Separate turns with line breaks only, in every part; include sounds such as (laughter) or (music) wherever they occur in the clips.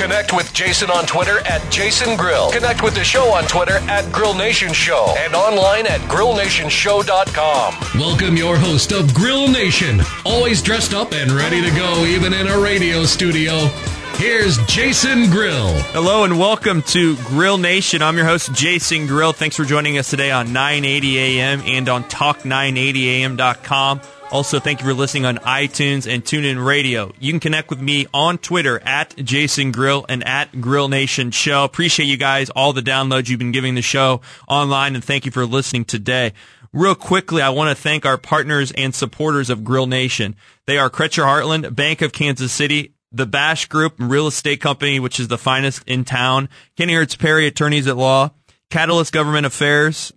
Connect with Jason on Twitter at Jason Grill. Connect with the show on Twitter at Grill Nation Show and online at grillnationshow.com.
Welcome your host of Grill Nation, always dressed up and ready to go, even in a radio studio. Here's Jason Grill.
Hello and welcome to Grill Nation. I'm your host, Jason Grill. Thanks for joining us today on 980 AM and on talk980am.com. Also, thank you for listening on iTunes and TuneIn Radio. You can connect with me on Twitter at Jason Grill and at Grill Nation Show. Appreciate you guys, all the downloads you've been giving the show online, and thank you for listening today. Real quickly, I want to thank our partners and supporters of Grill Nation. They are Kretcher Heartland, Bank of Kansas City, the Bash Group Real Estate Company, which is the finest in town, Kenny Hertz Perry Attorneys at Law, Catalyst Government Affairs,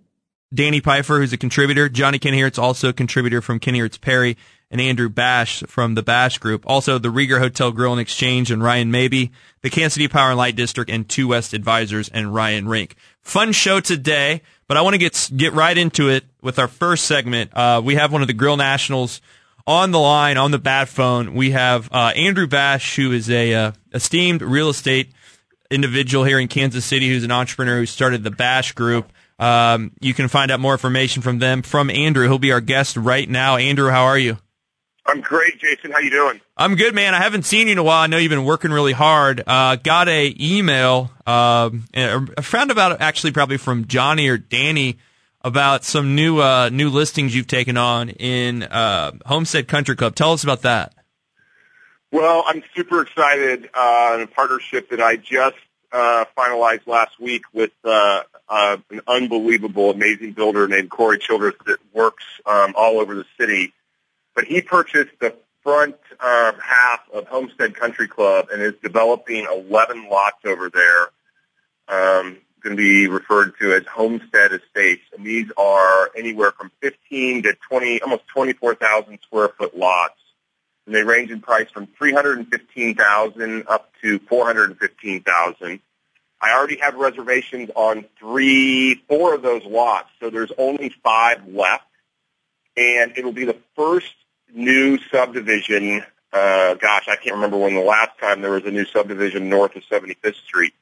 Danny Pfeiffer, who's a contributor, Johnny Kenny Hertz, also a contributor from Kenny Hertz Perry, and Andrew Bash from the Bash Group. Also, the Rieger Hotel Grill and Exchange and Ryan Maybee, the Kansas City Power and Light District, and Two West Advisors and Ryan Rink. Fun show today, but I want to get get right into it with our first segment. Uh, we have one of the Grill Nationals on the line on the bat phone. We have uh, Andrew Bash, who is a uh, esteemed real estate individual here in Kansas City, who's an entrepreneur who started the Bash Group. Um, you can find out more information from them from Andrew. He'll be our guest right now. Andrew, how are you?
I'm great, Jason. How you doing?
I'm good, man. I haven't seen you in a while. I know you've been working really hard. Uh, got a email. Um, I found about it actually probably from Johnny or Danny about some new uh, new listings you've taken on in uh, Homestead Country Club. Tell us about that.
Well, I'm super excited uh, on a partnership that I just uh, finalized last week with uh, an unbelievable, amazing builder named Corey Childress that works um, all over the city. But he purchased the front uh, half of Homestead Country Club and is developing 11 lots over there. Um, going to be referred to as homestead estates, and these are anywhere from 15 to 20, almost 24,000 square foot lots, and they range in price from 315,000 up to 415,000. I already have reservations on three, four of those lots, so there's only five left, and it'll be the first new subdivision. Uh, gosh, I can't remember when the last time there was a new subdivision north of 75th Street.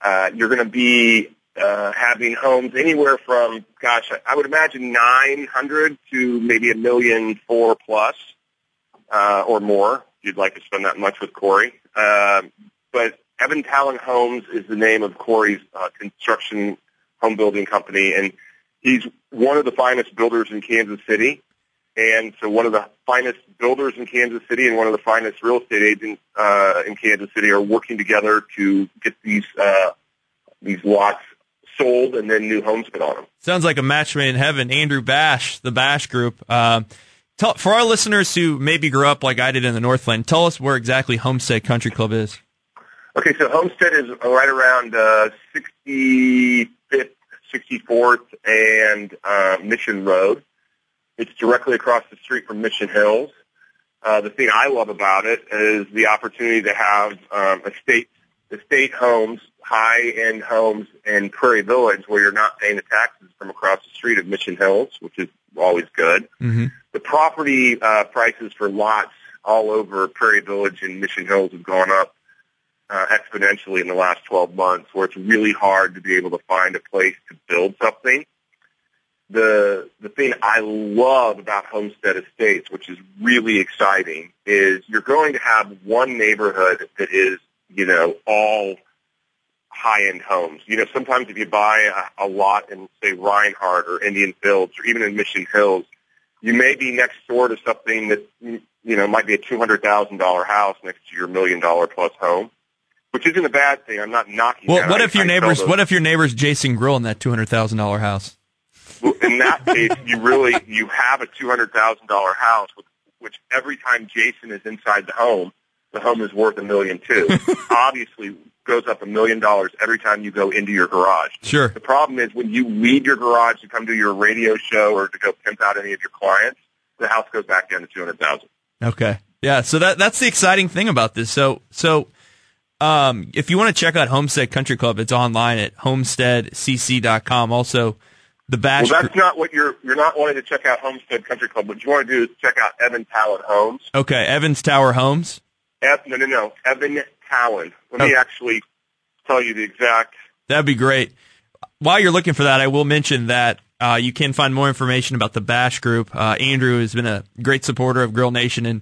Uh, you're going to be uh, having homes anywhere from, gosh, I would imagine 900 to maybe a million four plus uh, or more. If you'd like to spend that much with Corey. Uh, but Evan Talan Homes is the name of Corey's uh, construction home building company, and he's one of the finest builders in Kansas City. And so one of the finest builders in Kansas City and one of the finest real estate agents uh, in Kansas City are working together to get these uh, these lots sold and then new homes put on them.
Sounds like a match made in heaven. Andrew Bash, the Bash Group. Uh, tell, for our listeners who maybe grew up like I did in the Northland, tell us where exactly Homestead Country Club is.
Okay, so Homestead is right around uh, 65th, 64th, and uh, Mission Road. It's directly across the street from Mission Hills. Uh, the thing I love about it is the opportunity to have um, estate estate homes, high end homes in Prairie Village, where you're not paying the taxes from across the street of Mission Hills, which is always good.
Mm-hmm.
The property uh, prices for lots all over Prairie Village and Mission Hills have gone up uh, exponentially in the last 12 months, where it's really hard to be able to find a place to build something the the thing I love about Homestead Estates, which is really exciting, is you're going to have one neighborhood that is, you know, all high end homes. You know, sometimes if you buy a, a lot in say Reinhardt or Indian Fields or even in Mission Hills, you may be next door to something that you know might be a two hundred thousand dollar house next to your million dollar plus home. Which isn't a bad thing. I'm not knocking.
Well,
that.
what
I-
if your
I
neighbors? What if your neighbors Jason Grill in that two hundred thousand dollar house?
Well, in that (laughs) case, you really you have a two hundred thousand dollar house, with, which every time Jason is inside the home, the home is worth a million too. (laughs) Obviously, goes up a million dollars every time you go into your garage.
Sure.
The problem is when you leave your garage to come do your radio show or to go pimp out any of your clients, the house goes back down to two hundred thousand.
Okay. Yeah. So that that's the exciting thing about this. So so um, if you want to check out Homestead Country Club, it's online at homesteadcc.com. Also, the Bash.
Well, that's not what you're. You're not wanting to check out Homestead Country Club. What you want to do is check out Evan Talan Homes.
okay, Evans Tower Homes.
Ev, no, no, no. Evan Talan. Let me
Oh.
actually tell you the exact.
That'd be great. While you're looking for that, I will mention that uh, you can find more information about the Bash Group. Uh, Andrew has been a great supporter of Grill Nation and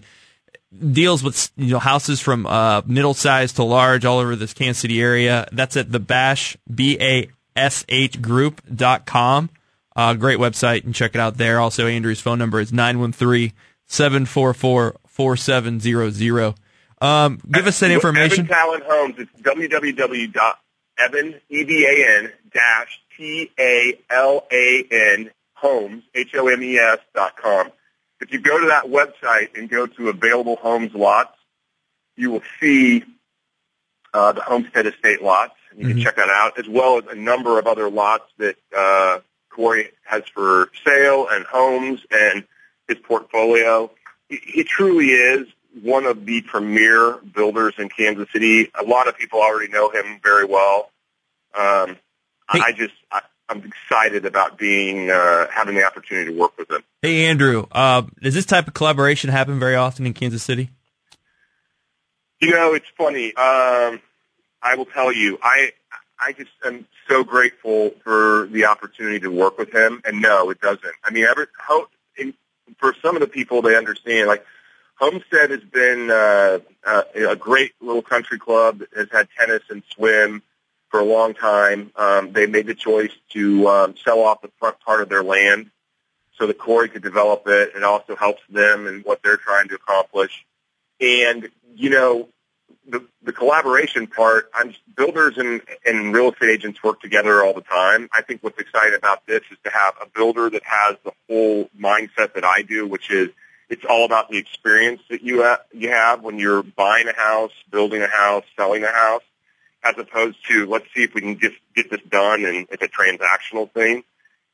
deals with you know houses from uh, middle size to large all over this Kansas City area. That's at the Bash B A S H Group dot com. Uh, great website and check it out there. Also, Andrew's phone number is 913-744-4700. Um, give us that information.
Evan Talan Homes. It's www.evan e v a n dash t a l a n homes h o m e s dot com. If you go to that website and go to available homes lots, you will see uh, the Homestead Estate lots. You can check that out, as well as a number of other lots that uh, Corey has for sale and homes and his portfolio. He, he truly is one of the premier builders in Kansas City. A lot of people already know him very well. Um,
Hey-
I just I, I'm excited about being uh, having the opportunity to work with him.
Hey, Andrew, uh, does this type of collaboration happen very often in Kansas City?
You know, it's funny. Um, I will tell you, I I just am so grateful for the opportunity to work with him. And no, it doesn't. I mean, ever how in, for some of the people, they understand. Like Homestead has been uh, uh, a great little country club. that Has had tennis and swim for a long time. Um, they made the choice to um, sell off the front part of their land so the Corey could develop it. It also helps them in what they're trying to accomplish. And you know, the the collaboration part. I'm builders and and real estate agents work together all the time. I think what's exciting about this is to have a builder that has the whole mindset that I do, which is it's all about the experience that you ha- you have when you're buying a house, building a house, selling a house, as opposed to let's see if we can just get this done and it's a transactional thing.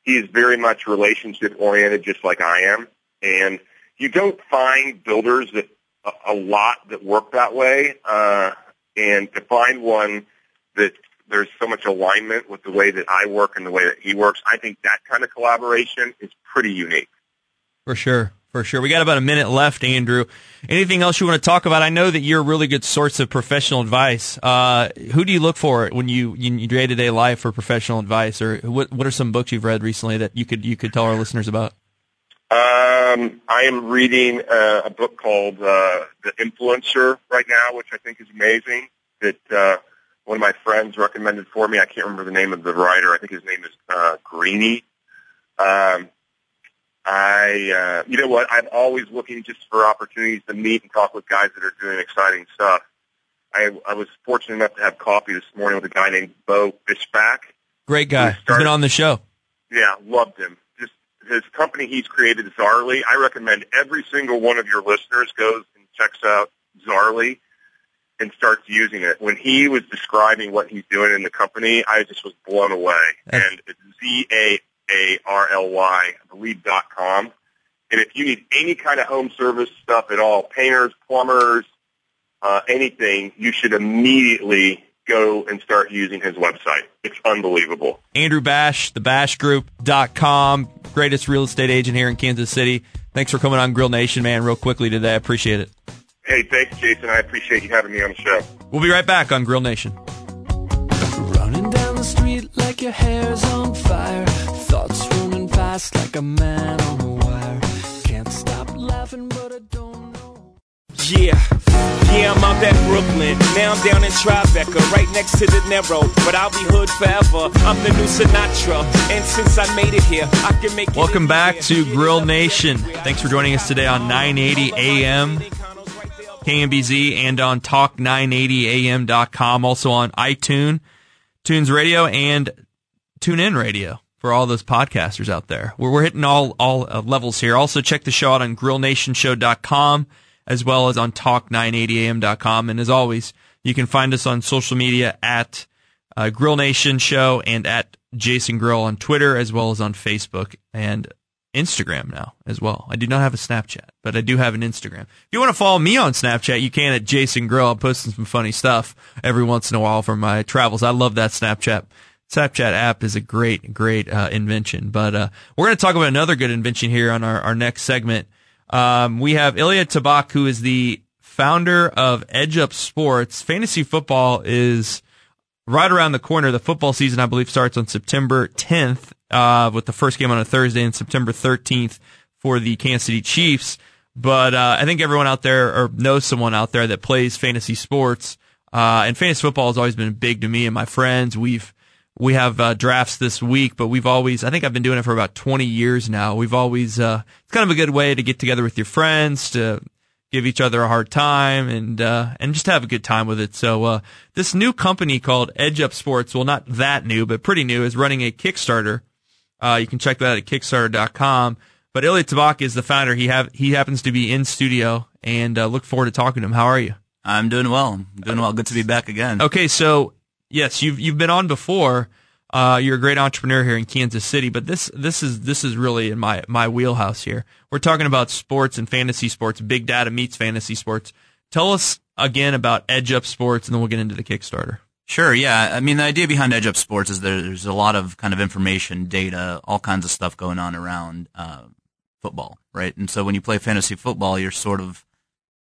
He is very much relationship oriented, just like I am, and you don't find builders that a, a lot that work that way, uh, and to find one that there's so much alignment with the way that I work and the way that he works, I think that kind of collaboration is pretty unique.
For sure. For sure. We got about a minute left, Andrew. Anything else you want to talk about? I know that you're a really good source of professional advice. Uh, who do you look for when you in your day to day life for professional advice, or what what are some books you've read recently that you could you could tell our listeners about?
Um, I am reading uh, a book called uh, The Influencer right now, which I think is amazing. That uh, one of my friends recommended for me. I can't remember the name of the writer. I think his name is uh, Grenny. Um, I, uh, you know what? I'm always looking just for opportunities to meet and talk with guys that are doing exciting stuff. I, I was fortunate enough to have coffee this morning with a guy named Bo Fishback.
Great guy. He's
started-
been on the show.
Yeah, loved him. Just his company he's created, Zaarly. I recommend every single one of your listeners goes and checks out Zaarly and starts using it. When he was describing what he's doing in the company, I just was blown away.
That's-
and it's Z A A R L Y, I believe dot com. And if you need any kind of home service stuff at all, painters, plumbers, uh, anything, you should immediately go and start using his website. It's unbelievable.
Andrew Bash, thebashgroup.com, greatest real estate agent here in Kansas City. Thanks for coming on Grill Nation, man, real quickly today. I appreciate it.
Hey, thanks, Jason. I appreciate you having me on the show.
We'll be right back on Grill Nation.
Like your hair's on fire. Thoughts running fast like a man on a wire. Can't stop laughing, but I don't know.
Yeah, yeah, I'm out at Brooklyn. Now I'm down in Tribeca, right next to the De Niro. But I'll be hood forever. I'm the new Sinatra. And since I made it here, I can make it
Welcome back
anywhere.
to Grill Nation. Thanks for joining us today on 980 AM, KMBZ, and on Talk980AM.com. Also on iTunes, Tunes Radio, and TuneIn Radio for all those podcasters out there. We're, we're hitting all all uh, levels here. Also, check the show out on GrillNationShow.com as well as on Talk980AM.com. And as always, You can find us on social media at uh, Grill Nation Show and at Jason Grill on Twitter as well as on Facebook and Instagram now as well. I do not have a Snapchat, but I do have an Instagram. If you want to follow me on Snapchat, you can at Jason Grill. I'm posting some funny stuff every once in a while from my travels. I love that Snapchat. Snapchat app is a great, great uh, invention. But uh, we're going to talk about another good invention here on our, our next segment. Um, we have Ilya Tabakh, who is the founder of Edge Up Sports. Fantasy football is right around the corner. The football season, I believe, starts on September 10th uh, with the first game on a Thursday and September 13th for the Kansas City Chiefs. But uh, I think everyone out there or knows someone out there that plays fantasy sports. Uh, and fantasy football has always been big to me and my friends. We've we have uh, drafts this week, but we've always I think I've been doing it for about 20 years now. We've always uh, it's kind of a good way to get together with your friends to give each other a hard time and uh, and just have a good time with it. So uh, this new company called Edge Up Sports, well, not that new, but pretty new, is running a Kickstarter uh, you can check that out at Kickstarter.com. But Ilya Tabakh is the founder. He have he happens to be in studio, and uh, look forward to talking to him. How are you?
I'm doing well. I'm doing well. Good to be back again.
Okay, so yes, you've you've been on before. Uh, you're a great entrepreneur here in Kansas City, but this this is this is really in my my wheelhouse here. We're talking about sports and fantasy sports. Big data meets fantasy sports. Tell us again about Edge Up Sports, and then we'll get into the Kickstarter.
Sure, yeah. I mean, the idea behind Edge Up Sports is there's a lot of kind of information, data, all kinds of stuff going on around uh, football, right? And so when you play fantasy football, you're sort of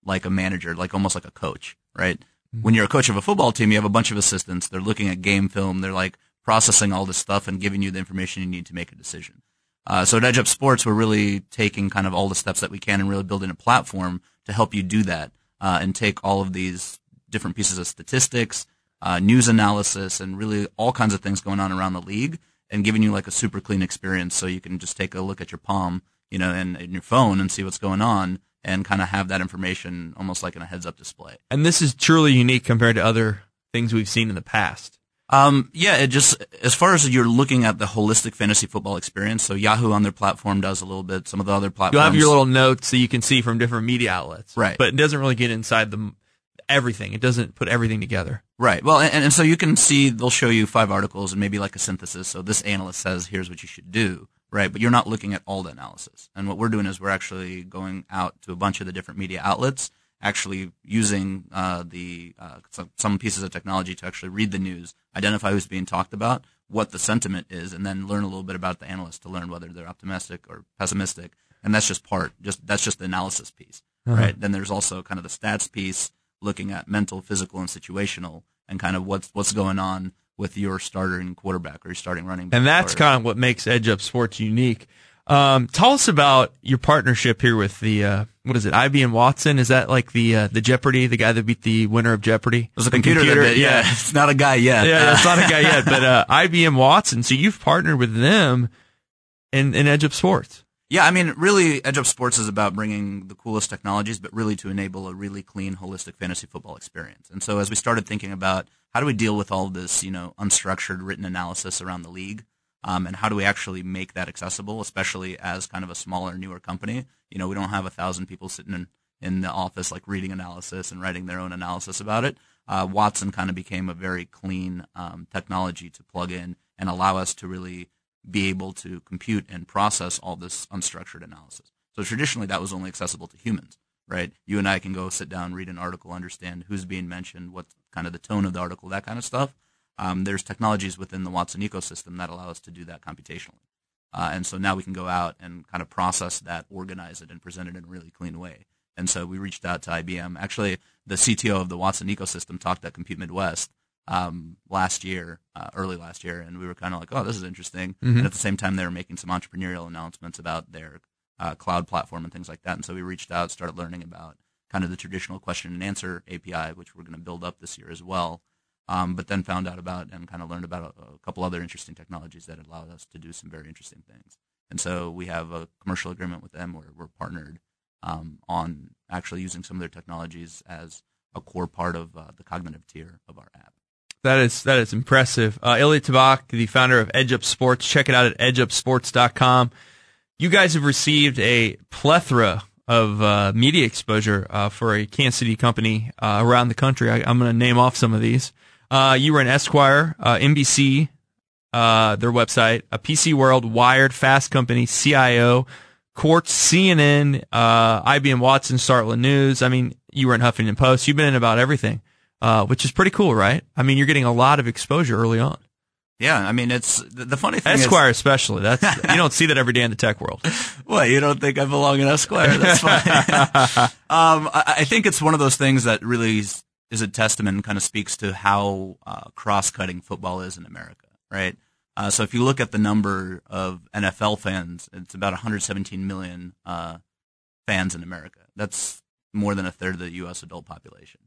like a manager, like almost like a coach, right? Mm-hmm. When you're a coach of a football team, you have a bunch of assistants. They're looking at game film. They're like processing all this stuff and giving you the information you need to make a decision. Uh, so at Edge Up Sports, we're really taking kind of all the steps that we can and really building a platform to help you do that uh, and take all of these different pieces of statistics, uh, news analysis, and really all kinds of things going on around the league, and giving you like a super clean experience, so you can just take a look at your palm, you know, and, and your phone and see what's going on, and kind of have that information almost like in a heads-up display.
And this is truly unique compared to other things we've seen in the past.
Um, yeah, it just as far as you're looking at the holistic fantasy football experience. So Yahoo on their platform does a little bit. Some of the other platforms.
You have your little notes that you can see from different media outlets,
right?
But it doesn't really get inside the everything. It doesn't put everything together.
Right. Well, and, and so you can see they'll show you five articles and maybe like a synthesis. So this analyst says here's what you should do. Right. But you're not looking at all the analysis. And what we're doing is we're actually going out to a bunch of the different media outlets, actually using uh, the uh, some pieces of technology to actually read the news, identify who's being talked about, what the sentiment is, and then learn a little bit about the analyst to learn whether they're optimistic or pessimistic. And that's just part. Just that's just the analysis piece. Uh-huh. Right. Then there's also kind of the stats piece looking at mental, physical, and situational, and kind of what's what's going on with your starter and quarterback or your starting running back.
And that's kind of what makes Edge Up Sports unique. Um, tell us about your partnership here with the uh, what is it? IBM Watson? Is that like the uh, the Jeopardy? The guy that beat the winner of Jeopardy?
It was a computer. computer that, yeah. yeah, it's not a guy yet.
Yeah, it's not a guy yet. But (laughs) uh, IBM Watson. So you've partnered with them in, in Edge Up Sports.
Yeah, I mean, really, Edge Up Sports is about bringing the coolest technologies, but really to enable a really clean, holistic fantasy football experience. And so, as we started thinking about how do we deal with all this, you know, unstructured written analysis around the league, um, and how do we actually make that accessible, especially as kind of a smaller, newer company? You know, we don't have a thousand people sitting in in the office like reading analysis and writing their own analysis about it. Uh, Watson kind of became a very clean um, technology to plug in and allow us to really be able to compute and process all this unstructured analysis. So traditionally, that was only accessible to humans, right? You and I can go sit down, read an article, understand who's being mentioned, what kind of the tone of the article, that kind of stuff. Um, there's technologies within the Watson ecosystem that allow us to do that computationally. Uh, and so now we can go out and kind of process that, organize it, and present it in a really clean way. And so we reached out to IBM. Actually, the CTO of the Watson ecosystem talked at Compute Midwest um, last year, uh, early last year, and we were kind of like, oh, this is interesting. Mm-hmm. And at the same time, they were making some entrepreneurial announcements about their uh, cloud platform and things like that. And so we reached out, started learning about kind of the traditional question and answer API, which we're going to build up this year as well. Um, but then found out about and kind of learned about a, a, couple other interesting technologies that allowed us to do some very interesting things. And so we have a commercial agreement with them where we're partnered um, on actually using some of their technologies as a core part of uh, the cognitive tier of our app.
That is that is impressive. Uh, Ilya Tabakh, the founder of Edge Up Sports, check it out at edgeupsports.com. You guys have received a plethora of uh, media exposure uh, for a Kansas City company uh, around the country. I, I'm going to name off some of these. Uh, you were in Esquire, uh, NBC, their website, a PC World, Wired, Fast Company, CIO, Quartz, CNN, IBM Watson, Startland News. I mean, you were in Huffington Post. You've been in about everything, uh, which is pretty cool, right? I mean, you're getting a lot of exposure early on.
Yeah, I mean, it's the, funny thing.
Esquire,
is,
especially. That's you don't see that every day in the tech world. (laughs)
What you don't think I belong in Esquire? That's fine. (laughs) um, I, I think it's one of those things that really is, is a testament and kind of speaks to how uh, cross-cutting football is in America, right? Uh, so if you look at the number of NFL fans, it's about 117 million uh, fans in America. That's more than a third of the U.S. adult population,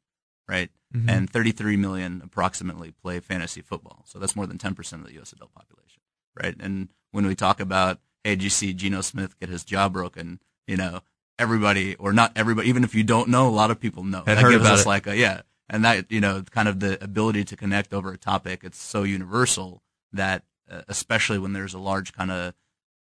right?
Mhm.
And 33 million approximately play fantasy football. So that's more than 10% of the U.S. adult population, right? And when we talk about, hey, did you see Geno Smith get his jaw broken? You know, everybody, or not everybody, even if you don't know, a lot of people know.
Had
that
heard
gives
about
us
it.
like a, yeah. And that, you know, kind of the ability to connect over a topic, it's so universal that, uh, especially when there's a large kind of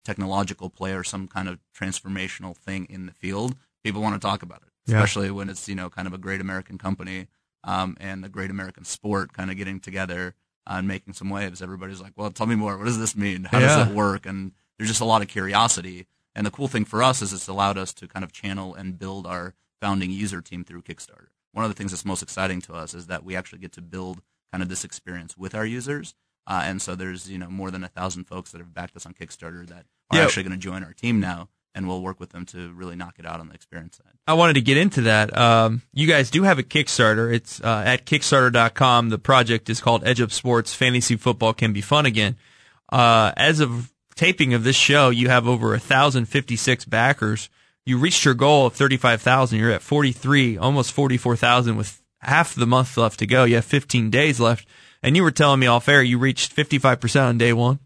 technological play or some kind of transformational thing in the field, people want to talk about it,
Yeah.
especially when it's, you know, kind of a great American company um, and the great American sport kind of getting together uh, and making some waves. Everybody's like, well, tell me more. What does this mean? How
Yeah.
does it work? And there's just a lot of curiosity. And the cool thing for us is it's allowed us to kind of channel and build our founding user team through Kickstarter. One of the things that's most exciting to us is that we actually get to build kind of this experience with our users. Uh, and so there's you know more than a thousand folks that have backed us on Kickstarter that are
Yeah.
actually going to join our team now, and we'll work with them to really knock it out on the experience side.
I wanted to get into that. Um, you guys do have a Kickstarter. It's uh, at Kickstarter.com. The project is called Edge Up Sports. Fantasy football can be fun again. Uh, as of taping of this show, you have over 1,056 backers. You reached your goal of 35,000. You're at 43, almost 44,000 with half the month left to go. You have 15 days left. And you were telling me off air you reached 55% on day one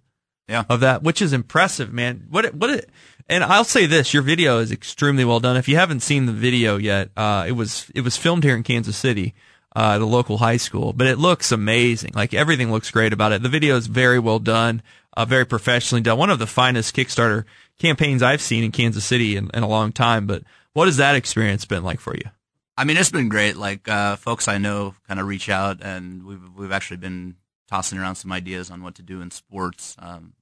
Yeah.
of that, which is impressive, man. What what it, and I'll say this, your video is extremely well done. If you haven't seen the video yet, uh, it was, it was filmed here in Kansas City, uh, at a local high school, but it looks amazing. Like everything looks great about it. The video is very well done, uh, very professionally done. One of the finest Kickstarter campaigns I've seen in Kansas City in, in a long time. But what has that experience been like for you?
I mean, it's been great. Like uh, folks I know kind of reach out, and we've we've actually been tossing around some ideas on what to do in sports um,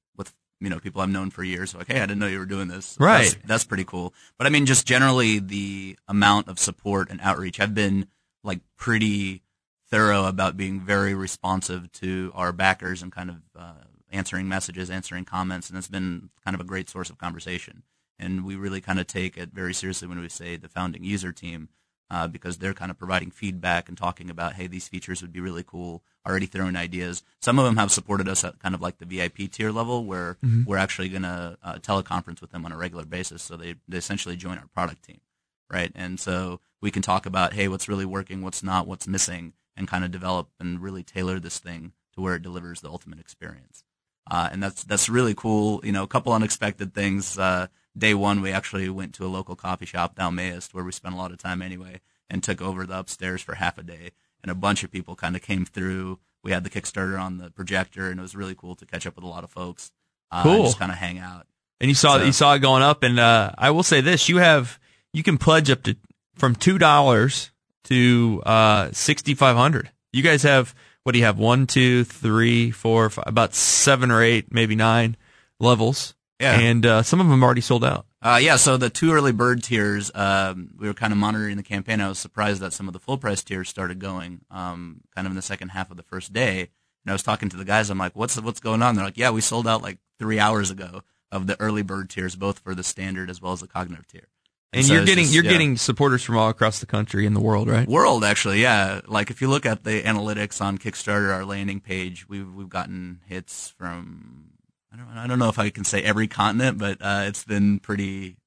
you know people I've known for years. Like, hey, I didn't know you were doing this.
Right.
That's, that's pretty cool. But I mean, just generally the amount of support and outreach. I've been like pretty thorough about being very responsive to our backers and kind of uh, answering messages, answering comments, and it's been kind of a great source of conversation. And we really kind of take it very seriously when we say the founding user team uh, because they're kind of providing feedback and talking about, hey, these features would be really cool. Already throwing ideas. Some of them have supported us at kind of like the VIP tier level, where
Mhm.
we're actually going to uh, teleconference with them on a regular basis. So they, they essentially join our product team, right? And so we can talk about, hey, what's really working, what's not, what's missing, and kind of develop and really tailor this thing to where it delivers the ultimate experience. Uh, and that's that's really cool. You know, a couple unexpected things. Uh, day one, we actually went to a local coffee shop, Thou Mayest, where we spent a lot of time anyway, and took over the upstairs for half a day. And a bunch of people kind of came through. We had the Kickstarter on the projector, and it was really cool to catch up with a lot of folks. Uh,
Cool.
Just kind of hang out.
And you saw
So-
you saw it going up, and uh, I will say this: you have you can pledge up to from two dollars to uh, sixty five hundred. You guys have what do you have? One, two, three, four, five, about seven or eight, maybe nine levels.
Yeah.
and uh, some of them already sold out.
Uh, yeah, so the two early bird tiers, um, we were kind of monitoring the campaign. I was surprised that some of the full price tiers started going, um, kind of in the second half of the first day. And I was talking to the guys. I'm like, "What's what's going on?" They're like, "Yeah, we sold out like three hours ago of the early bird tiers, both for the standard as well as the cognitive tier."
And
so
you're getting
just-
you're
yeah.
getting supporters from all across the country and the world, right?
world actually yeah like if you look at the analytics on kickstarter our landing page we've we've gotten hits from i don't i don't know if i can say every continent but uh, it's been pretty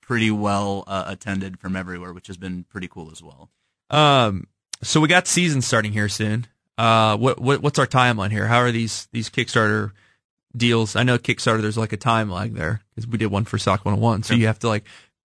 pretty well uh, attended from everywhere which has been pretty cool as well
Um, so we got season starting here soon. Uh, what, what what's our timeline here? How are these these Kickstarter deals? I know Kickstarter there's like a time lag there because we did one for Sock 101, so
Yep.
you have to like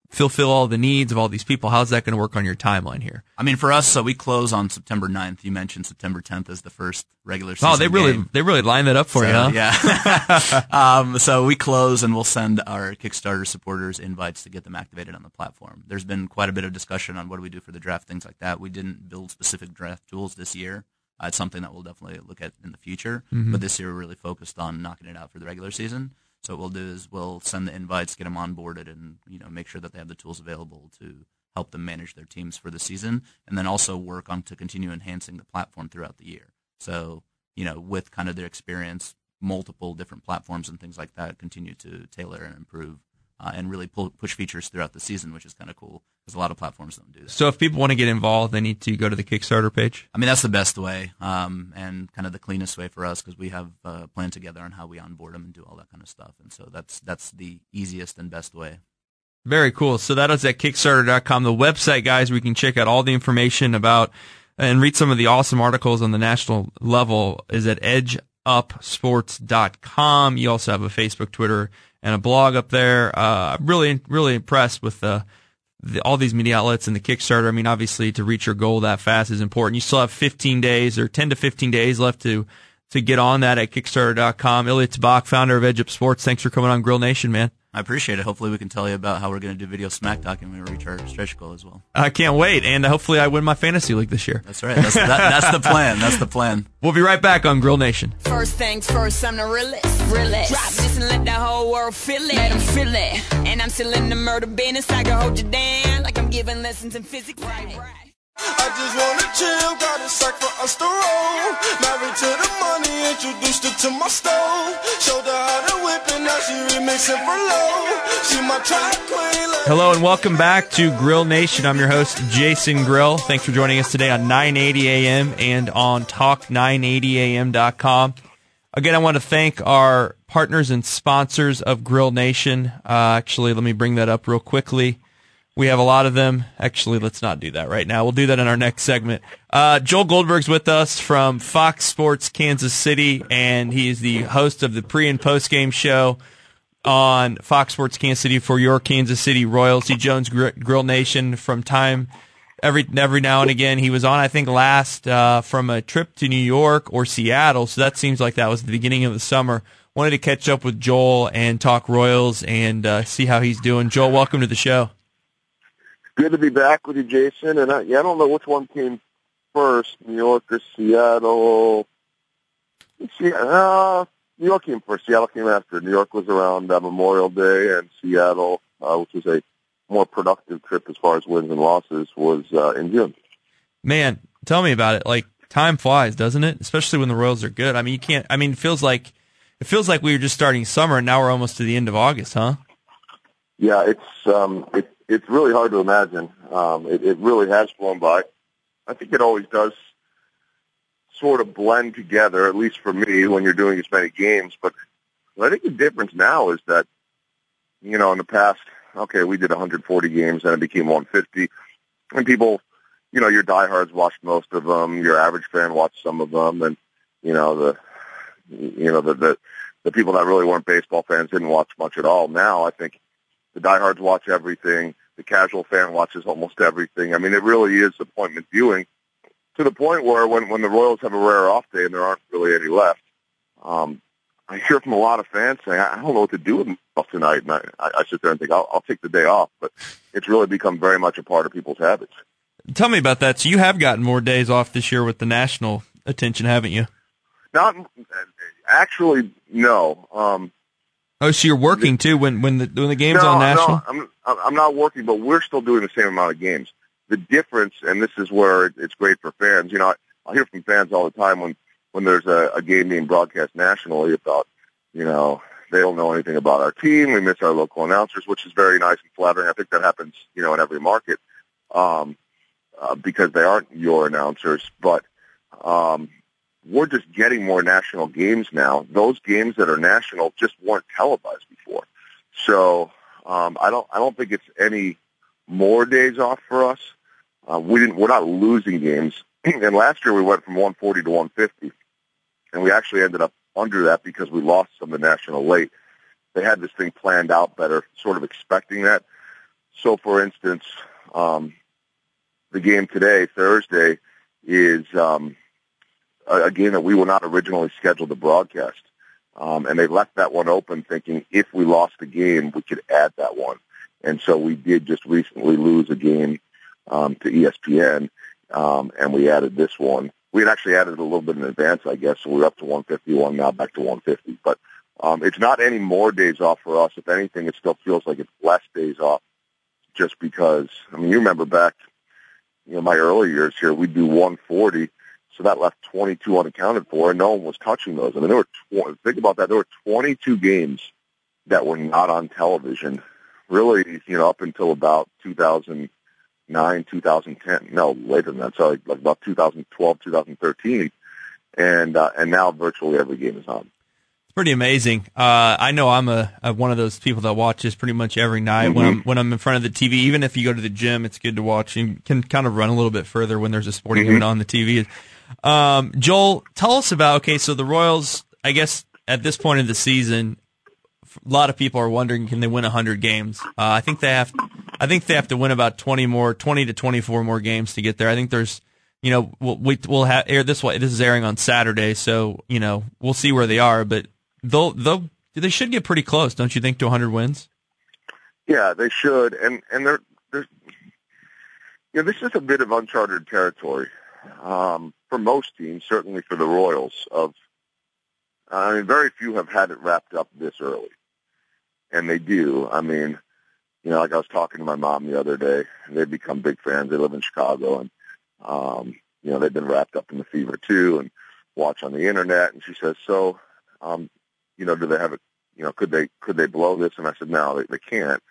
fulfill all the needs of all these people? How's that going to work on your timeline here?
I mean, for us, so we close on September 9th. You mentioned September 10th as the first regular season.
Oh, they really
game.
they really line that up for
So,
you, huh?
Yeah. (laughs) um, so we close and we'll send our Kickstarter supporters invites to get them activated on the platform. There's been quite a bit of discussion on what do we do for the draft, things like that. We didn't build specific draft tools this year. Uh, it's something that we'll definitely look at in the future.
Mhm.
But this year we're really focused on knocking it out for the regular season. So what we'll do is we'll send the invites, get them onboarded, and you know make sure that they have the tools available to help them manage their teams for the season, and then also work on to continue enhancing the platform throughout the year. So you know with kind of their experience, multiple different platforms and things like that, continue to tailor and improve. Uh, and really pull, push features throughout the season, which is kind of cool because a lot of platforms don't do that.
So if people want to get involved, they need to go to the Kickstarter page.
I mean, that's the best way, um, and kind of the cleanest way for us because we have uh, a plan together on how we onboard them and do all that kind of stuff. And so that's that's the easiest and best way.
Very cool. So that is at Kickstarter.com, the website, guys, you can check out all the information about and read some of the awesome articles on the national level is at edgeupsports.com. You also have a Facebook, Twitter, and a blog up there. Uh, really, really impressed with the, the, all these media outlets and the Kickstarter. I mean, obviously, to reach your goal that fast is important. You still have 15 days or 10 to 15 days left to to get on that at Kickstarter.com. Ilya Tabakh, founder of Edge Up Sports. Thanks for coming on Grill Nation, man.
I appreciate it. Hopefully, we can tell you about how we're going to do video smack talk and we reach our stretch goal as well.
I can't wait, and hopefully I win my fantasy league this year.
That's right. That's, that, that's the plan. That's the plan. (laughs)
We'll be right back on Grill Nation.
First things first, I'm the realest. realest. Drop this and let the whole world feel it. Let 'em feel it. And I'm still in the murder business. I can hold you down like I'm giving lessons in physics. Right, right.
Just wanna chill, got a sack for us to roll. Married to the money, introduced her to my stove. Showed her how to whip it, now she remixing for low. She my track queen. like-
Hello and welcome back to Grill Nation. I'm your host, Jason Grill. Thanks for joining us today on 980 AM and on talk980am.com. Again, I want to thank our partners and sponsors of Grill Nation. Uh, actually, let me bring that up real quickly. We have a lot of them. Actually, let's not do that right now. We'll do that in our next segment. Uh, Joel Goldberg's with us from Fox Sports Kansas City, and he is the host of the pre and post game show on Fox Sports Kansas City for your Kansas City Royals. He Gr- Grill Nation from time every every now and again. He was on, I think, last uh, from a trip to New York or Seattle, so that seems like that was the beginning of the summer. Wanted to catch up with Joel and talk Royals and uh, see how he's doing. Joel, welcome to the show.
Good to be back with you, Jason. And I, yeah, I don't know which one came first, New York or Seattle. See, uh, New York came first. Seattle came after. New York was around uh, Memorial Day, and Seattle, uh, which was a more productive trip as far as wins and losses, was uh, in June.
Man, tell me about it. Like time flies, doesn't it? Especially when the Royals are good. I mean, you can't. I mean, it feels like it feels like we were just starting summer, and now we're almost to the end of August, huh?
Yeah, it's um, it, it's really hard to imagine. Um, it, it really has flown by. I think it always does sort of blend together, at least for me, when you're doing as many games. But I think the difference now is that, you know, in the past, okay, we did 140 games, and it became 150, and people, you know, your diehards watched most of them, your average fan watched some of them, and you know the, you know the the, the people that really weren't baseball fans didn't watch much at all. Now I think the diehards watch everything. The casual fan watches almost everything. I mean, it really is appointment viewing to the point where when, when the Royals have a rare off day and there aren't really any left, um, I hear from a lot of fans saying, I don't know what to do with myself tonight. And I, I, sit there and think, I'll, I'll take the day off. But it's really become very much a part of people's habits.
Tell me about that. So you have gotten more days off this year with the national attention, haven't you?
Not actually, no. Um,
Oh, so you're working too when when the when the game's
no,
on national.
No, I'm I'm not working, but we're still doing the same amount of games. The difference, and this is where it's great for fans. You know, I, I hear from fans all the time when when there's a, a game being broadcast nationally about, you know, they don't know anything about our team. We miss our local announcers, which is very nice and flattering. I think that happens, you know, in every market um, uh, because they aren't your announcers. But um, we're just getting more national games now. Those games that are national just weren't televised before. So um, I don't I don't think it's any more days off for us. Uh, we didn't we're not losing games. (clears throat) and last year we went from 140 to 150, and we actually ended up under that because we lost some of the national late. They had this thing planned out better, sort of expecting that. so for instance, um, the game today, Thursday, is um, a, game that we were not originally scheduled to broadcast. Um, and they left that one open thinking if we lost the game, we could add that one. And so we did just recently lose a game um, to ESPN, um, and we added this one. We had actually added it a little bit in advance, I guess, so we're up to 151 now, back to 150. But um, it's not any more days off for us. If anything, it still feels like it's less days off just because, I mean, you remember back, you know, my early years here, we'd do 140, so that left 22 unaccounted for, and no one was touching those. I mean, there were, tw- think about that, there were 22 games that were not on television, really, you know, up until about 2009, 2010, no, later than that, sorry, like about 2012, 2013, and, uh, and now virtually every game is on It's
pretty amazing. Uh, I know I'm a, a, one of those people that watches pretty much every night mm-hmm. when I'm when I'm in front of the TV. Even if you go to the gym, it's good to watch. You can kind of run a little bit further when there's a sporting mm-hmm. event on the TV. Um, Joel, tell us about okay. So the Royals, I guess at this point in the season, a lot of people are wondering can they win 100 games. Uh, I think they have. I think they have to win about 20 more, 20 to 24 more games to get there. I think there's you know, we'll, we, will have air this way. This is airing on Saturday, so you know we'll see where they are. But they'll they'll they should get pretty close, don't you think, to 100 wins?
Yeah, they should, and and they're they're you know this is a bit of uncharted territory um, for most teams, certainly for the Royals. Of I mean, very few have had it wrapped up this early, and they do. I mean, you know, like I was talking to my mom the other day, they've become big fans. They live in Chicago, and um, you know, they've been wrapped up in the fever too, and watch on the internet. And she says, "So, um, you know, do they have it? You know, could they could they blow this? And I said, no, they, they can't.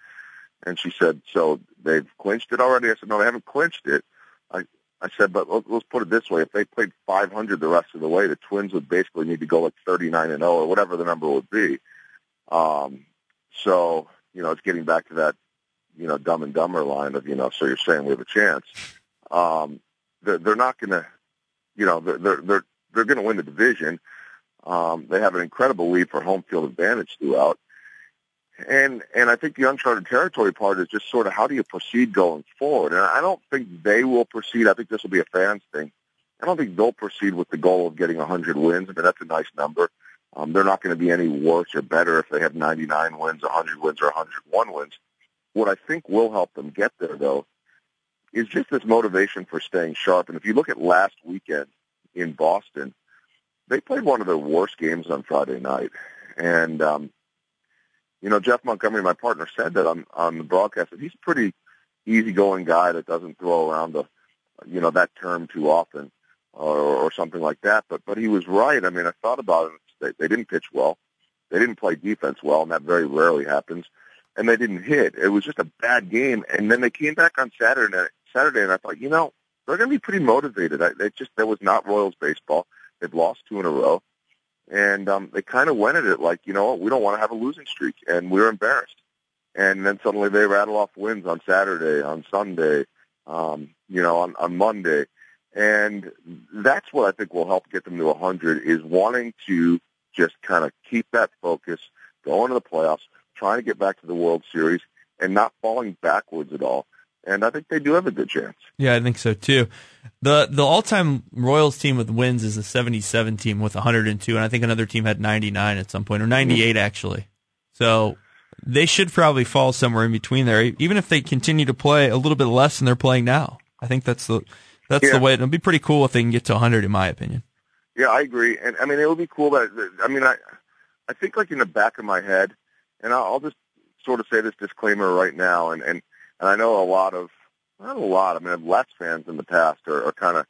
And she said, so they've clinched it already. I said, no, they haven't clinched it. I said, but let's put it this way: if they played 500 the rest of the way, the Twins would basically need to go like 39 and 0 or whatever the number would be. Um, so you know, it's getting back to that you know Dumb and Dumber line of you know, so you're saying we have a chance. Um, they're, they're not going to, you know, they're they're they're, they're going to win the division. Um, they have an incredible lead for home field advantage throughout. And and I think the uncharted territory part is just sort of how do you proceed going forward? And I don't think they will proceed. I think this will be a fans thing. I don't think they'll proceed with the goal of getting 100 wins. I mean, that's a nice number. Um, they're not going to be any worse or better if they have 99 wins, 100 wins, or 101 wins. What I think will help them get there, though, is just this motivation for staying sharp. And if you look at last weekend in Boston, they played one of their worst games on Friday night, and um, you know Jeff Montgomery, my partner, said that on on the broadcast that he's a pretty easygoing guy that doesn't throw around the you know that term too often or, or something like that. But but he was right. I mean, I thought about it. They, they didn't pitch well. They didn't play defense well, and that very rarely happens. And they didn't hit. It was just a bad game. And then they came back on Saturday. Saturday, and I thought, you know, they're going to be pretty motivated. I, they just there was not Royals baseball. They've lost two in a row. And um, they kind of went at it like, you know we don't want to have a losing streak, and we are embarrassed. And then suddenly they rattle off wins on Saturday, on Sunday, um, you know, on, on Monday. And that's what I think will help get them to 100 is wanting to just kind of keep that focus, go into the playoffs, trying to get back to the World Series, and not falling backwards at all and I think they do have a good chance.
Yeah, I think so too. the The all time Royals team with wins is a seventy seven team with one hundred and two, and I think another team had ninety nine at some point or ninety eight actually. So they should probably fall somewhere in between there, even if they continue to play a little bit less than they're playing now. I think that's the that's yeah. the way. It'll be pretty cool if they can get to hundred, in my opinion.
Yeah, I agree, and I mean it would be cool that I mean I I think like in the back of my head, and I'll, I'll just sort of say this disclaimer right now, and and and I know a lot of, not a lot, I mean, less fans in the past are, are kind of,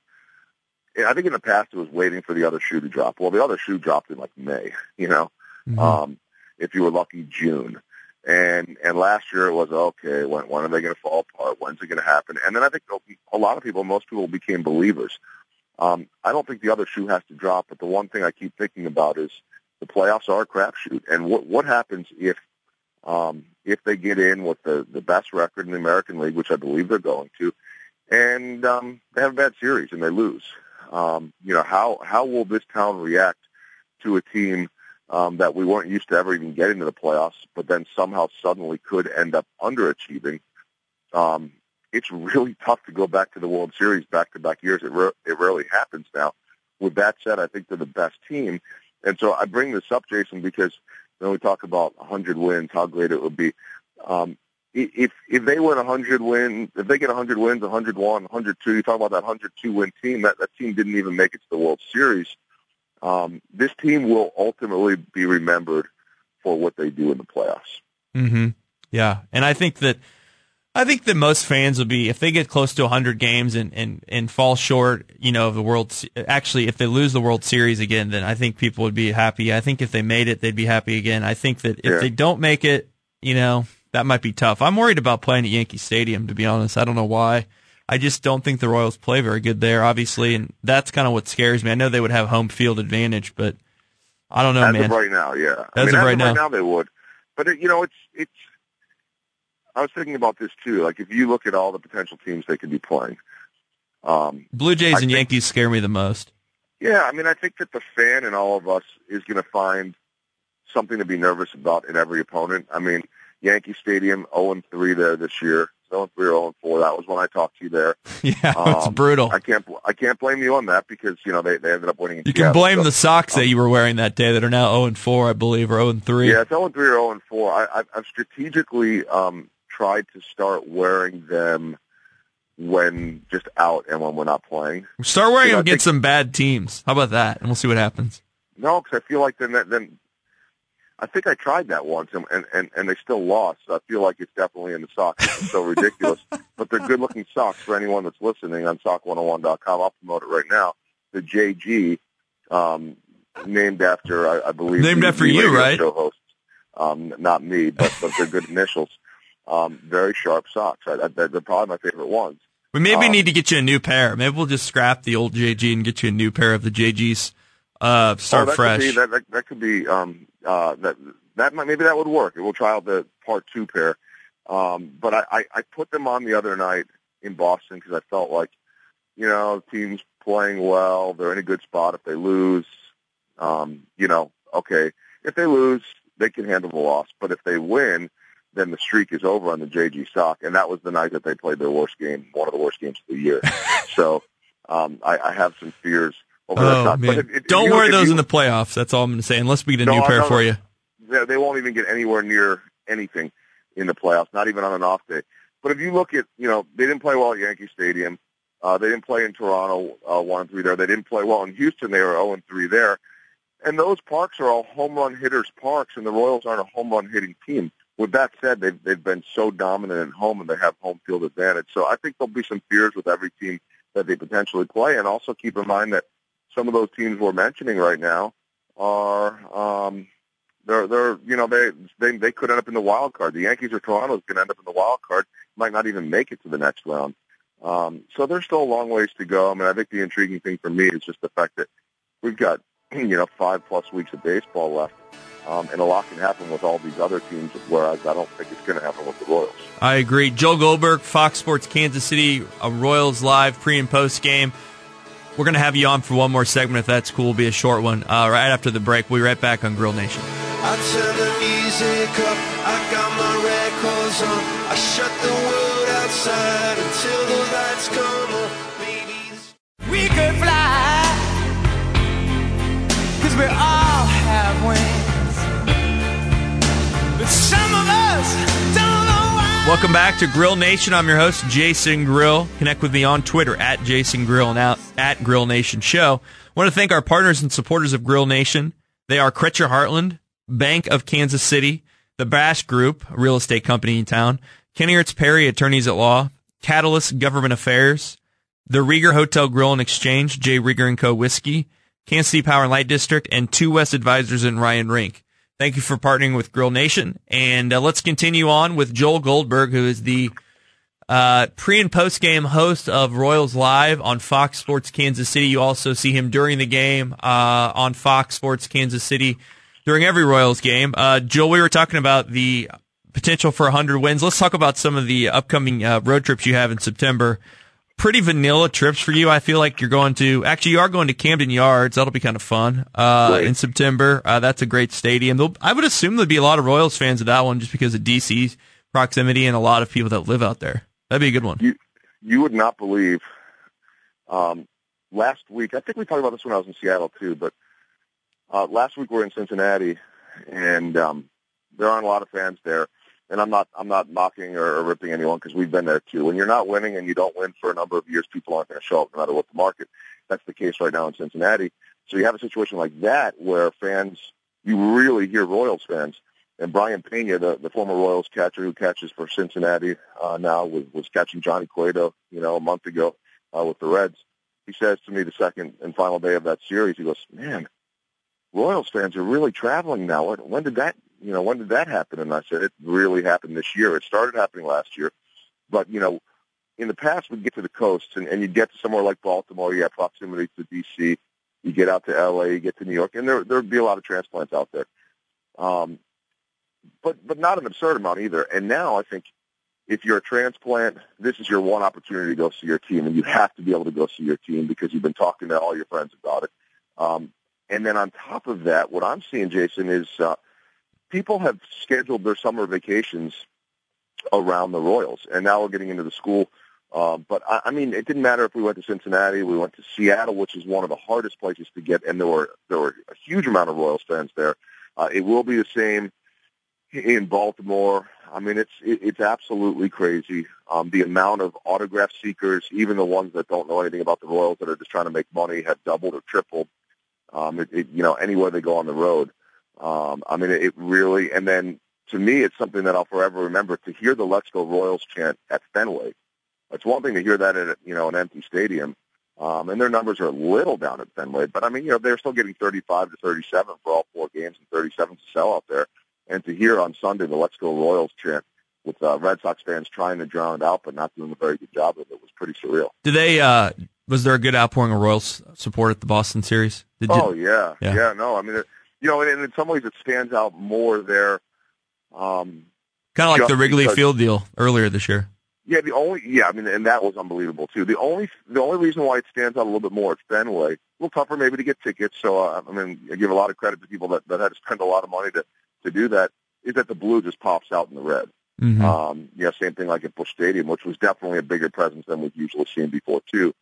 I think in the past it was waiting for the other shoe to drop. Well, the other shoe dropped in like May, (laughs) you know, mm-hmm. um, if you were lucky, June. And and last year it was okay. When when are they going to fall apart? When's it going to happen? And then I think a lot of people, most people, became believers. Um, I don't think the other shoe has to drop, but the one thing I keep thinking about is the playoffs are a crapshoot. And what what happens if um, if they get in with the, the best record in the American League, which I believe they're going to, and um, they have a bad series and they lose. Um, you know, how how will this town react to a team um, that we weren't used to ever even getting to the playoffs, but then somehow suddenly could end up underachieving? Um, it's really (laughs) tough to go back to the World Series back to back years. It re- it rarely happens now. With that said, I think they're the best team, and so I bring this up, Jason, because when we talk about 100 wins, how great it would be. Um, if if they win 100 wins, if they get 100 wins, 101, 102, you talk about that 102 win team. That that team didn't even make it to the World Series. Um, this team will ultimately be remembered for what they do in the playoffs.
hmm Yeah, and I think that I think that most fans will be if they get close to 100 games and and and fall short, you know, of the World. Actually, if they lose the World Series again, then I think people would be happy. I think if they made it, they'd be happy again. I think that if
Yeah.
they don't make it, you know, that might be tough. I'm worried about playing at Yankee Stadium. To be honest, I don't know why. I just don't think the Royals play very good there, obviously, and that's kind of what scares me. I know they would have home field advantage, but I don't know,
as
man.
of right now, yeah. I
As
mean,
of
as
right
of
now.
right now, they would. But it, you know, it's it's. I was thinking about this too. Like, if you look at all the potential teams they could be playing, um,
Blue Jays
I
and
think-
Yankees scare me the most.
yeah. I mean, I think that the fan in all of us is going to find something to be nervous about in every opponent. I mean, Yankee Stadium, zero and three there this year. Zero and three or zero and four. That was when I talked to you there. (laughs)
Yeah, it's
Um,
brutal.
I can't. I can't blame you on that because you know they they ended up winning. in
You can blame
so-
the socks that you were wearing that day that are now 0 and 4, I believe, or 0 and 3.
Yeah, it's 0 and 3 or 0 and 4. I, I've, I've strategically um, tried to start wearing them when just out and when we're not playing.
Start wearing them against some bad teams. How about that? And we'll see what happens.
No, because I feel like then that, then I think I tried that once and, and and and they still lost. So I feel like it's definitely in the socks. It's so (laughs) ridiculous, but they're good looking socks for anyone that's listening on sock101.com. I'll promote it right now. The JG, um, named after I, I believe
Named
the-
after
the
you, right?
Show host, um, not me, but but they're good initials. Um, very sharp socks. I, I, they're probably my favorite ones.
We maybe
Um,
need to get you a new pair. Maybe we'll just scrap the old JG and get you a new pair of the JGs. Uh, start
oh, that
fresh.
Could be, that, that, that could be um, uh, that that might, maybe that would work. We'll try out the part two pair. Um, but I, I, I put them on the other night in Boston because I felt like, you know, the team's playing well. They're in a good spot. If they lose, um, you know, okay. If they lose, they can handle the loss. But if they win, then the streak is over on the JG stock. And that was the night that they played their worst game, one of the worst games of the year. (laughs) so um, I, I have some fears over that
oh,
sock.
man.
But if, if
Don't
you-
wear those
you-
in the playoffs. That's all I'm going to say. Unless we get a
No,
new pair for you.
they, won't even get anywhere near anything in the playoffs, not even on an off day. But if you look at, you know, they didn't play well at Yankee Stadium. Uh, they didn't play in Toronto uh, one and three there. They didn't play well in Houston. They were zero and three there. And those parks are all home run hitters parks, and the Royals aren't a home run hitting team. With that said, they've they've been so dominant at home, and they have home field advantage. So I think there'll be some fears with every team that they potentially play, and also keep in mind that some of those teams we're mentioning right now are um, they're they're you know they they they could end up in the wild card. The Yankees or Toronto is going to end up in the wild card. Might not even make it to the next round. Um, so there's still a long ways to go. I mean, I think the intriguing thing for me is just the fact that we've got (clears throat) you know five plus weeks of baseball left, um, and a lot can happen with all these other teams. Whereas I don't think it's going to happen with the Royals.
I agree. Joel Goldberg, Fox Sports Kansas City, a Royals live pre and post game. We're going to have you on for one more segment if that's cool. It'll be a short one uh, right after the break. We'll be right back on Grill Nation.
I turn the music up, I got my records on. I shut the world outside until the lights come on. Maybe this-
We could fly, cause we all have wings. But some of us don't know why.
Welcome back to Grill Nation. I'm your host, Jason Grill. Connect with me on Twitter at Jason Grill and out at Grill Nation Show. I want to thank our partners and supporters of Grill Nation. They are Cretcher Heartland, Bank of Kansas City, the Bash Group, a real estate company in town, Kenny Ertz Perry, attorneys at law, Catalyst Government Affairs, the Rieger Hotel Grill and Exchange, J. Rieger Co. Whiskey, Kansas City Power and Light District, and Two West Advisors and Ryan Rink. Thank you for partnering with Grill Nation. And uh, let's continue on with Joel Goldberg, who is the uh, pre and post game host of Royals Live on Fox Sports Kansas City. You also see him during the game uh, on Fox Sports Kansas City during every Royals game. Uh, Joel, we were talking about the potential for 100 wins. Let's talk about some of the upcoming uh, road trips you have in September. Pretty vanilla trips for you. I feel like you're going to actually you are going to Camden Yards. That'll be kind of fun uh,
Right.
in September. Uh, that's a great stadium. There'll, I would assume there'd be a lot of Royals fans at that one just because of DC's proximity and a lot of people that live out there. That'd be a good one.
You you would not believe. Um, last week, I think we talked about this when I was in Seattle too, but uh, last week we we're in Cincinnati, and um, there aren't a lot of fans there. And I'm not I'm not mocking or, ripping anyone because we've been there too. When you're not winning and you don't win for a number of years, people aren't going to show up no matter what the market. That's the case right now in Cincinnati. So you have a situation like that where fans, you really hear Royals fans. And Brayan Pena, the, the former Royals catcher who catches for Cincinnati uh, now, was, was catching Johnny Cueto, you know, a month ago uh, with the Reds. He says to me the second and final day of that series, he goes, "Man, Royals fans are really traveling now. When did that, you know, when did that happen?" And I said, "It really happened this year. It started happening last year, but you know, in the past we'd get to the coast and, and you'd get to somewhere like Baltimore. You have proximity to D.C. You get out to L.A. You get to New York, and there there'd be a lot of transplants out there. Um, but but not an absurd amount either. And now I think if you're a transplant, this is your one opportunity to go see your team, and you have to be able to go see your team because you've been talking to all your friends about it. Um, and then on top of that, what I'm seeing, Jason, is uh, people have scheduled their summer vacations around the Royals, and now we're getting into the school. Uh, but I, I mean, it didn't matter if we went to Cincinnati, we went to Seattle, which is one of the hardest places to get, and there were there were a huge amount of Royals fans there. Uh, it will be the same in Baltimore. I mean, it's it, it's absolutely crazy. Um, the amount of autograph seekers, even the ones that don't know anything about the Royals that are just trying to make money, have doubled or tripled. Um, it, it, you know, anywhere they go on the road. Um, I mean, it, really. And then to me, it's something that I'll forever remember. To hear the "Let's Go Royals" chant at Fenway. It's one thing to hear that at you know an empty stadium, um, and their numbers are a little down at Fenway, but I mean, you know, they're still getting 35 to 37 for all four games and 37 to sell out there and to hear on Sunday the "Let's Go Royals" chant with uh, Red Sox fans trying to drown it out, but not doing a very good job of it was pretty surreal.
Did they? Uh, was there a good outpouring of Royals support at the Boston series? Did
oh yeah.
Yeah.
yeah, No, I mean, you know, and, and in some ways it stands out more there. Um,
Kind of like the Wrigley
because-
Field deal earlier this year.
Yeah, the only yeah, I mean, and that was unbelievable too. The only the only reason why it stands out a little bit more at Fenway, a little tougher maybe to get tickets. So uh, I mean, I give a lot of credit to people that that had to spend a lot of money to to do that. Is that the blue just pops out in the red?
Mhm.
Um, yeah, same thing like at Busch Stadium, which was definitely a bigger presence than we've usually seen before too.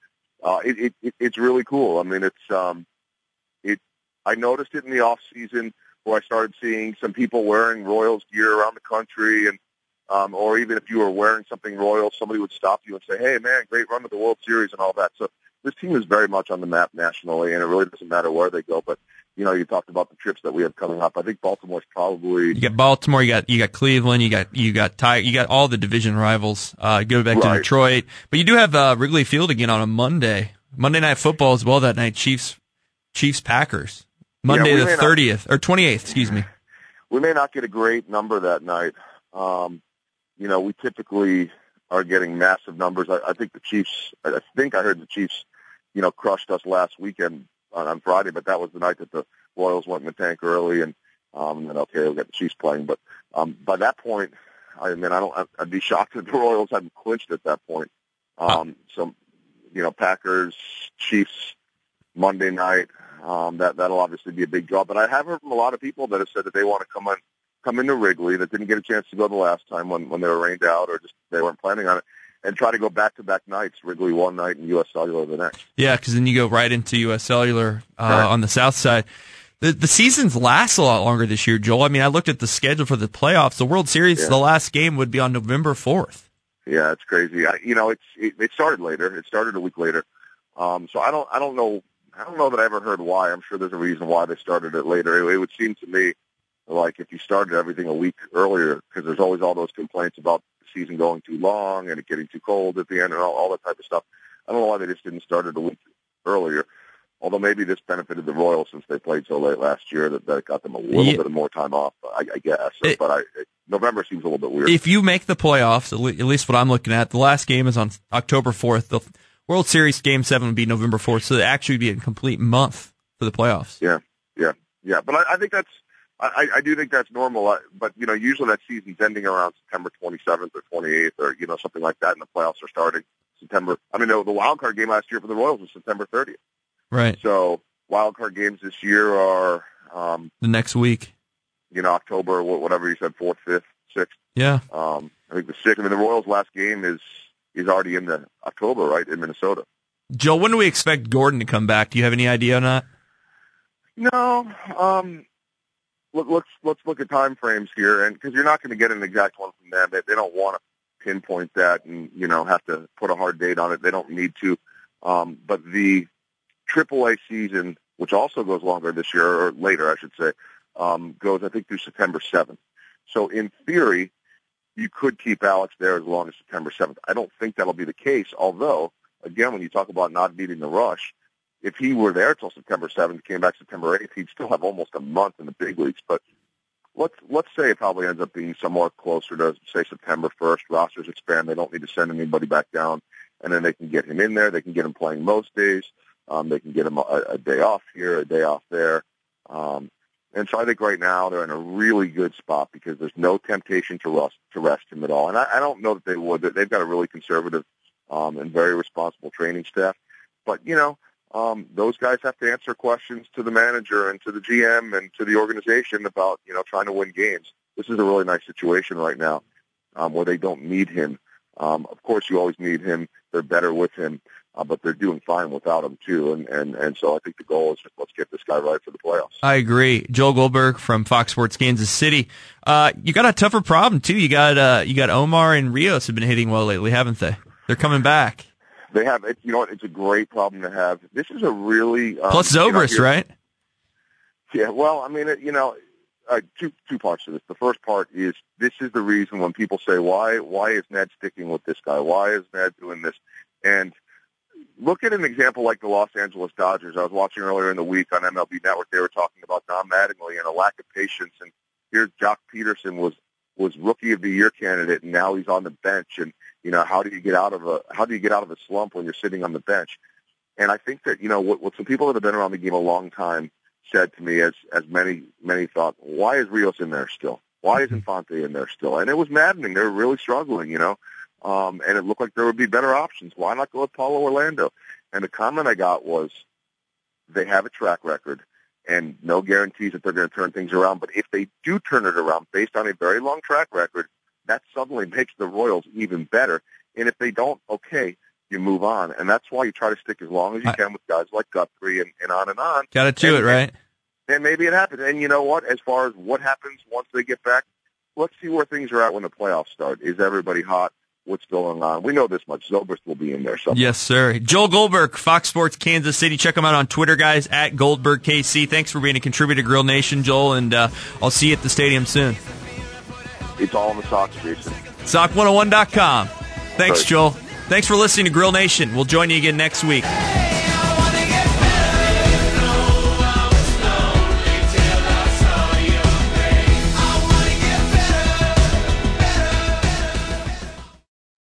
Uh, it, it, it it's really cool. I mean, it's um. I noticed it in the off season where I started seeing some people wearing Royals gear around the country, and um, or even if you were wearing something Royal, somebody would stop you and say, "Hey, man, great run with the World Series and all that." So this team is very much on the map nationally, and it really doesn't matter where they go. But you know, you talked about the trips that we have coming up. I think Baltimore's probably
You got Baltimore, you got you got Cleveland, you got you got Ty, you got all the division rivals. Uh, go back to Detroit, but you do have uh, Wrigley Field again on a Monday, Monday night football as well that night. Chiefs, Chiefs Packers, Monday
we
the thirtieth or twenty eighth, excuse me.
we may not get a great number that night. Um, you know, we typically are getting massive numbers. I, I think the Chiefs. I think I heard the Chiefs, you know, crushed us last weekend on, on Friday, but that was the night that the Royals went in the tank early, and um, and then okay, we got the Chiefs playing. But um, by that point, I mean, I don't. I'd- I'd be shocked (laughs) if the Royals hadn't clinched at that point. Um, so, you know, Packers, Chiefs, Monday night. Um, that that'll obviously be a big draw. But I have heard from a lot of people that have said that they want to come in, come into Wrigley that didn't get a chance to go the last time when when they were rained out or just they weren't planning on it, and try to go back to back nights. Wrigley one night and U.S. Cellular the next.
Yeah, because then you go right into U.S. Cellular uh,
Right.
on the south side. The the seasons last a lot longer this year, Joel. I mean, I looked at the schedule for the playoffs. The World Series,
Yeah.
the last game would be on November fourth.
Yeah, it's crazy. I, you know, it's it, it started later. It started a week later. Um, so I don't I don't know I don't know that I ever heard why. I'm sure there's a reason why they started it later. It, it would seem to me like if you started everything a week earlier, because there's always all those complaints about the season going too long and it getting too cold at the end and all, all that type of stuff. I don't know why they just didn't start it a week earlier. Although maybe this benefited the Royals since they played so late last year that, that it got them a little
Yeah.
bit of more time off. I, I guess,
It-
but I November seems a little bit weird.
If you make the playoffs, at least what I'm looking at, the last game is on October fourth. The World Series Game Seven would be November fourth, so it actually would be a complete month for the playoffs.
Yeah, yeah, yeah. But I, I think that's I, I do think that's normal. I, but you know, usually that season's ending around September 27th or 28th, or you know, something like that, and the playoffs are starting September. I mean, the, the wild card game last year for the Royals was September 30th.
Right.
So wild card games this year are, um,
The next week.
you know, October, wh- whatever you said, fourth, fifth, sixth.
Yeah.
Um, I think the sixth. I mean, the Royals' last game is is already in the October, right, in Minnesota.
Joe, when do we expect Gordon to come back? Do you have any idea on that?
No, um, look, let's let's look at time frames here, and because you're not going to get an exact one from them, they, they don't want to pinpoint that, and you know have to put a hard date on it. They don't need to. Um, but the AAA season, which also goes longer this year or later, I should say, um, goes I think through September 7th. So in theory, you could keep Alex there as long as September 7th. I don't think that'll be the case. Although, again, when you talk about not needing the rush, if he were there till September 7th, came back September 8th, he'd still have almost a month in the big leagues. But let's let's say it probably ends up being somewhere closer to say September 1st. Rosters expand; they don't need to send anybody back down, and then they can get him in there. They can get him playing most days. Um, they can get him a, a day off here, a day off there. Um, and so I think right now they're in a really good spot because there's no temptation to rest to rest him at all. And I, I don't know that they would. They've got a really conservative um, and very responsible training staff. But you know, um, those guys have to answer questions to the manager and to the GM and to the organization about you know trying to win games. This is a really nice situation right now um, where they don't need him. Um, of course, you always need him. They're better with him, uh, but they're doing fine without him too. And and and so I think the goal is just let's get this guy right for the playoffs.
I agree. Joel Goldberg from Fox Sports Kansas City. Uh, you got a tougher problem too. You got uh, you got Omar and Rios have been hitting well lately, haven't they? They're coming back.
They have, it, you know what? It's a great problem to have. This is a really um,
Plus Zobrist,
you know,
right?
Yeah. Well, I mean, it, you know, uh, two two parts to this. The first part is this is the reason when people say why why is Ned sticking with this guy? Why is Ned doing this? And look at an example like the Los Angeles Dodgers. I was watching earlier in the week on MLB Network. They were talking about Don Mattingly and a lack of patience. And here's Joc Pederson was was rookie of the year candidate, and now he's on the bench. And you know, how do you get out of a how do you get out of a slump when you're sitting on the bench? And I think that you know what, what some people that have been around the game a long time said to me, as as many many thought, why is Rios in there still? Why is Infante in there still? And it was maddening. They were really struggling, you know. Um, and it looked like there would be better options. Why not go with Paulo Orlando? And the comment I got was, they have a track record and no guarantees that they're going to turn things around. But if they do turn it around based on a very long track record, that suddenly makes the Royals even better. And if they don't, okay, you move on. And that's why you try to stick as long as you can with guys like Guthrie and, and on and on.
Got to do it,
And-
right?
And maybe it happens. And you know what? As far as what happens once they get back, let's see where things are at when the playoffs start. Is everybody hot? What's going on? We know this much. Zobrist will be in there somewhere.
Yes, sir. Joel Goldberg, Fox Sports Kansas City. Check him out on Twitter, guys, at Goldberg KC. Thanks for being a contributor to Grill Nation, Joel, and uh, I'll see you at the stadium soon.
It's all in the socks, Jason.
Sock101.com. Thanks. Joel. Thanks for listening to Grill Nation. We'll join you again next week.